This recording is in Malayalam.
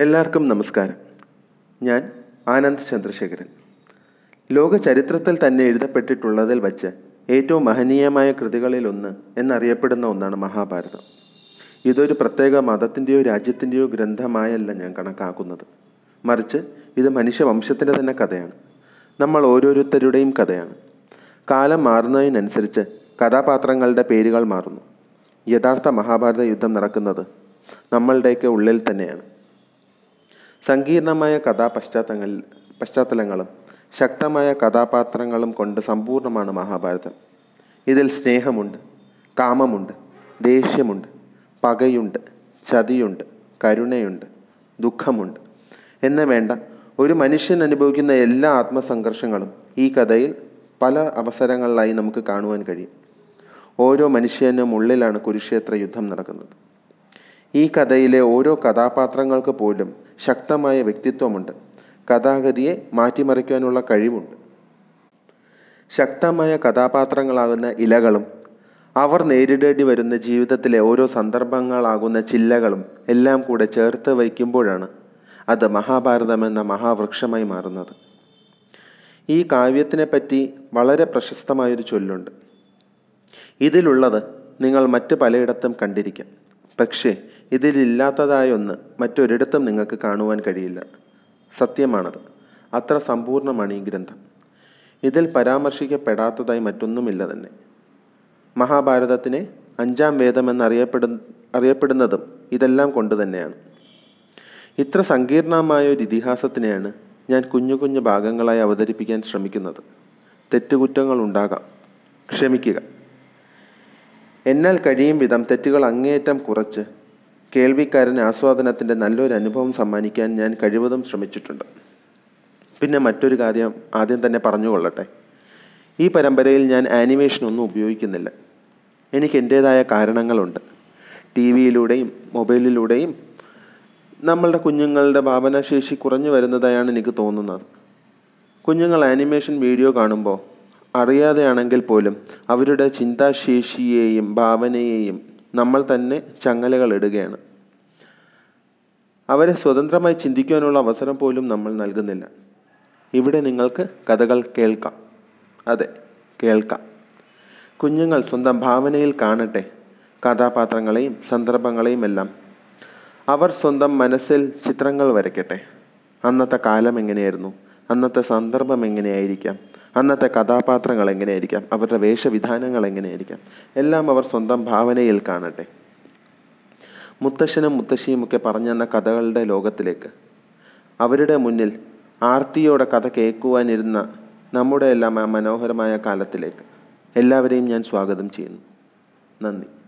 എല്ലാവർക്കും നമസ്കാരം. ഞാൻ ആനന്ദ് ചന്ദ്രശേഖരൻ. ലോക ചരിത്രത്തിൽ തന്നെ എഴുതപ്പെട്ടിട്ടുള്ളതിൽ വച്ച് ഏറ്റവും മഹനീയമായ കൃതികളിലൊന്ന് എന്നറിയപ്പെടുന്ന ഒന്നാണ് മഹാഭാരതം. ഇതൊരു പ്രത്യേക മതത്തിന്റെയോ രാജ്യത്തിന്റെയോ ഗ്രന്ഥമായല്ല ഞാൻ കണക്കാക്കുന്നത്. മറിച്ച് ഇത് മനുഷ്യവംശത്തിന്റെ തന്നെ കഥയാണ്. നമ്മൾ ഓരോരുത്തരുടെയും കഥയാണ്. കാലം മാറുന്നതിനനുസരിച്ച് കഥാപാത്രങ്ങളുടെ പേരുകൾ മാറുന്നു. യഥാർത്ഥ മഹാഭാരത യുദ്ധം നടക്കുന്നത് നമ്മളുടെയൊക്കെ ഉള്ളിൽ തന്നെയാണ്. സങ്കീർണമായ കഥാപശ്ചാത്തങ്ങൾ പശ്ചാത്തലങ്ങളും ശക്തമായ കഥാപാത്രങ്ങളും കൊണ്ട് സമ്പൂർണമാണ് മഹാഭാരതം. ഇതിൽ സ്നേഹമുണ്ട് കാമമുണ്ട് ദേഷ്യമുണ്ട് പകയുണ്ട് ചതിയുണ്ട് കരുണയുണ്ട് ദുഃഖമുണ്ട്. എന്ന് വേണ്ട ഒരു മനുഷ്യൻ അനുഭവിക്കുന്ന എല്ലാ ആത്മസംഘർഷങ്ങളും ഈ കഥയിൽ പല അവസരങ്ങളിലായി നമുക്ക് കാണുവാൻ കഴിയും. ഓരോ മനുഷ്യനും ഉള്ളിലാണ് കുരുക്ഷേത്ര യുദ്ധം നടക്കുന്നത്. ഈ കഥയിലെ ഓരോ കഥാപാത്രങ്ങൾക്ക് പോലും ശക്തമായ വ്യക്തിത്വമുണ്ട്. കഥാഗതിയെ മാറ്റിമറിക്കാനുള്ള കഴിവുണ്ട്. ശക്തമായ കഥാപാത്രങ്ങളാകുന്ന ഇലകളും അവർ നേരിടേണ്ടി വരുന്ന ജീവിതത്തിലെ ഓരോ സന്ദർഭങ്ങളാകുന്ന ചില്ലകളും എല്ലാം കൂടെ ചേർത്ത് വയ്ക്കുമ്പോഴാണ് അത് മഹാഭാരതം എന്ന മഹാവൃക്ഷമായി മാറുന്നത്. ഈ കാവ്യത്തിനെ പറ്റി വളരെ പ്രശസ്തമായൊരു ചൊല്ലുണ്ട്. ഇതിലുള്ളത് നിങ്ങൾ മറ്റ് പലയിടത്തും കണ്ടിരിക്കാം. പക്ഷേ ഇതിലില്ലാത്തതായ ഒന്ന് മറ്റൊരിടത്തും നിങ്ങൾക്ക് കാണുവാൻ കഴിയില്ല. സത്യമാണത്. അത്ര സമ്പൂർണമാണ് ഈ ഗ്രന്ഥം. ഇതിൽ പരാമർശിക്കപ്പെടാത്തതായി മറ്റൊന്നുമില്ല തന്നെ മഹാഭാരതത്തിനെ അഞ്ചാം വേദമെന്നറിയപ്പെടു അറിയപ്പെടുന്നതും ഇതെല്ലാം കൊണ്ട് തന്നെയാണ് ഇത്ര സങ്കീർണമായ ഒരു ഇതിഹാസത്തിനെയാണ് ഞാൻ കുഞ്ഞു കുഞ്ഞു ഭാഗങ്ങളായി അവതരിപ്പിക്കാൻ ശ്രമിക്കുന്നത്. തെറ്റുകുറ്റങ്ങൾ ഉണ്ടാകാം ക്ഷമിക്കുക. എന്നാൽ കഴിയും വിധം തെറ്റുകൾ അങ്ങേയറ്റം കുറച്ച് കേൾവിക്കാരന് ആസ്വാദനത്തിന്റെ നല്ലൊരു അനുഭവം സമ്മാനിക്കാൻ ഞാൻ കഴിവതും ശ്രമിച്ചിട്ടുണ്ട്. പിന്നെ മറ്റൊരു കാര്യം ആദ്യം തന്നെ പറഞ്ഞുകൊള്ളട്ടെ ഈ പരമ്പരയിൽ ഞാൻ ആനിമേഷൻ ഒന്നും ഉപയോഗിക്കുന്നില്ല. എനിക്ക് എന്റേതായ കാരണങ്ങളുണ്ട്. ടി വിയിലൂടെയും മൊബൈലിലൂടെയും നമ്മളുടെ കുഞ്ഞുങ്ങളുടെ ഭാവനാശേഷി കുറഞ്ഞു വരുന്നതായാണ് എനിക്ക് തോന്നുന്നത്. കുഞ്ഞുങ്ങൾ ആനിമേഷൻ വീഡിയോ കാണുമ്പോൾ അറിയാതെയാണെങ്കിൽ പോലും അവരുടെ ചിന്താശേഷിയെയും ഭാവനയെയും നമ്മൾ തന്നെ ചങ്ങലകൾ ഇടുകയാണ്. അവരെ സ്വതന്ത്രമായി ചിന്തിക്കുവാനുള്ള അവസരം പോലും നമ്മൾ നൽകുന്നില്ല. ഇവിടെ നിങ്ങൾക്ക് കഥകൾ കേൾക്കാം. അതെ കേൾക്കാം. കുഞ്ഞുങ്ങൾ സ്വന്തം ഭാവനയിൽ കാണട്ടെ. കഥാപാത്രങ്ങളെയും സന്ദർഭങ്ങളെയും എല്ലാം. അവർ സ്വന്തം മനസ്സിൽ ചിത്രങ്ങൾ വരയ്ക്കട്ടെ. അന്നത്തെ കാലം എങ്ങനെയായിരുന്നു? അന്നത്തെ സന്ദർഭം എങ്ങനെയായിരിക്കാം? അന്നത്തെ കഥാപാത്രങ്ങൾ എങ്ങനെയായിരിക്കാം? അവരുടെ വേഷവിധാനങ്ങൾ എങ്ങനെയായിരിക്കാം? എല്ലാം അവർ സ്വന്തം ഭാവനയിൽ കാണട്ടെ. മുത്തശ്ശനും മുത്തശ്ശിയും ഒക്കെ പറഞ്ഞു തന്ന കഥകളുടെ ലോകത്തിലേക്ക്. അവരുടെ മുന്നിൽ ആർത്തിയോടെ കഥ കേൾക്കുവാനിരുന്ന നമ്മുടെ എല്ലാം ആ മനോഹരമായ കാലത്തിലേക്ക്. എല്ലാവരെയും ഞാൻ സ്വാഗതം ചെയ്യുന്നു. നന്ദി.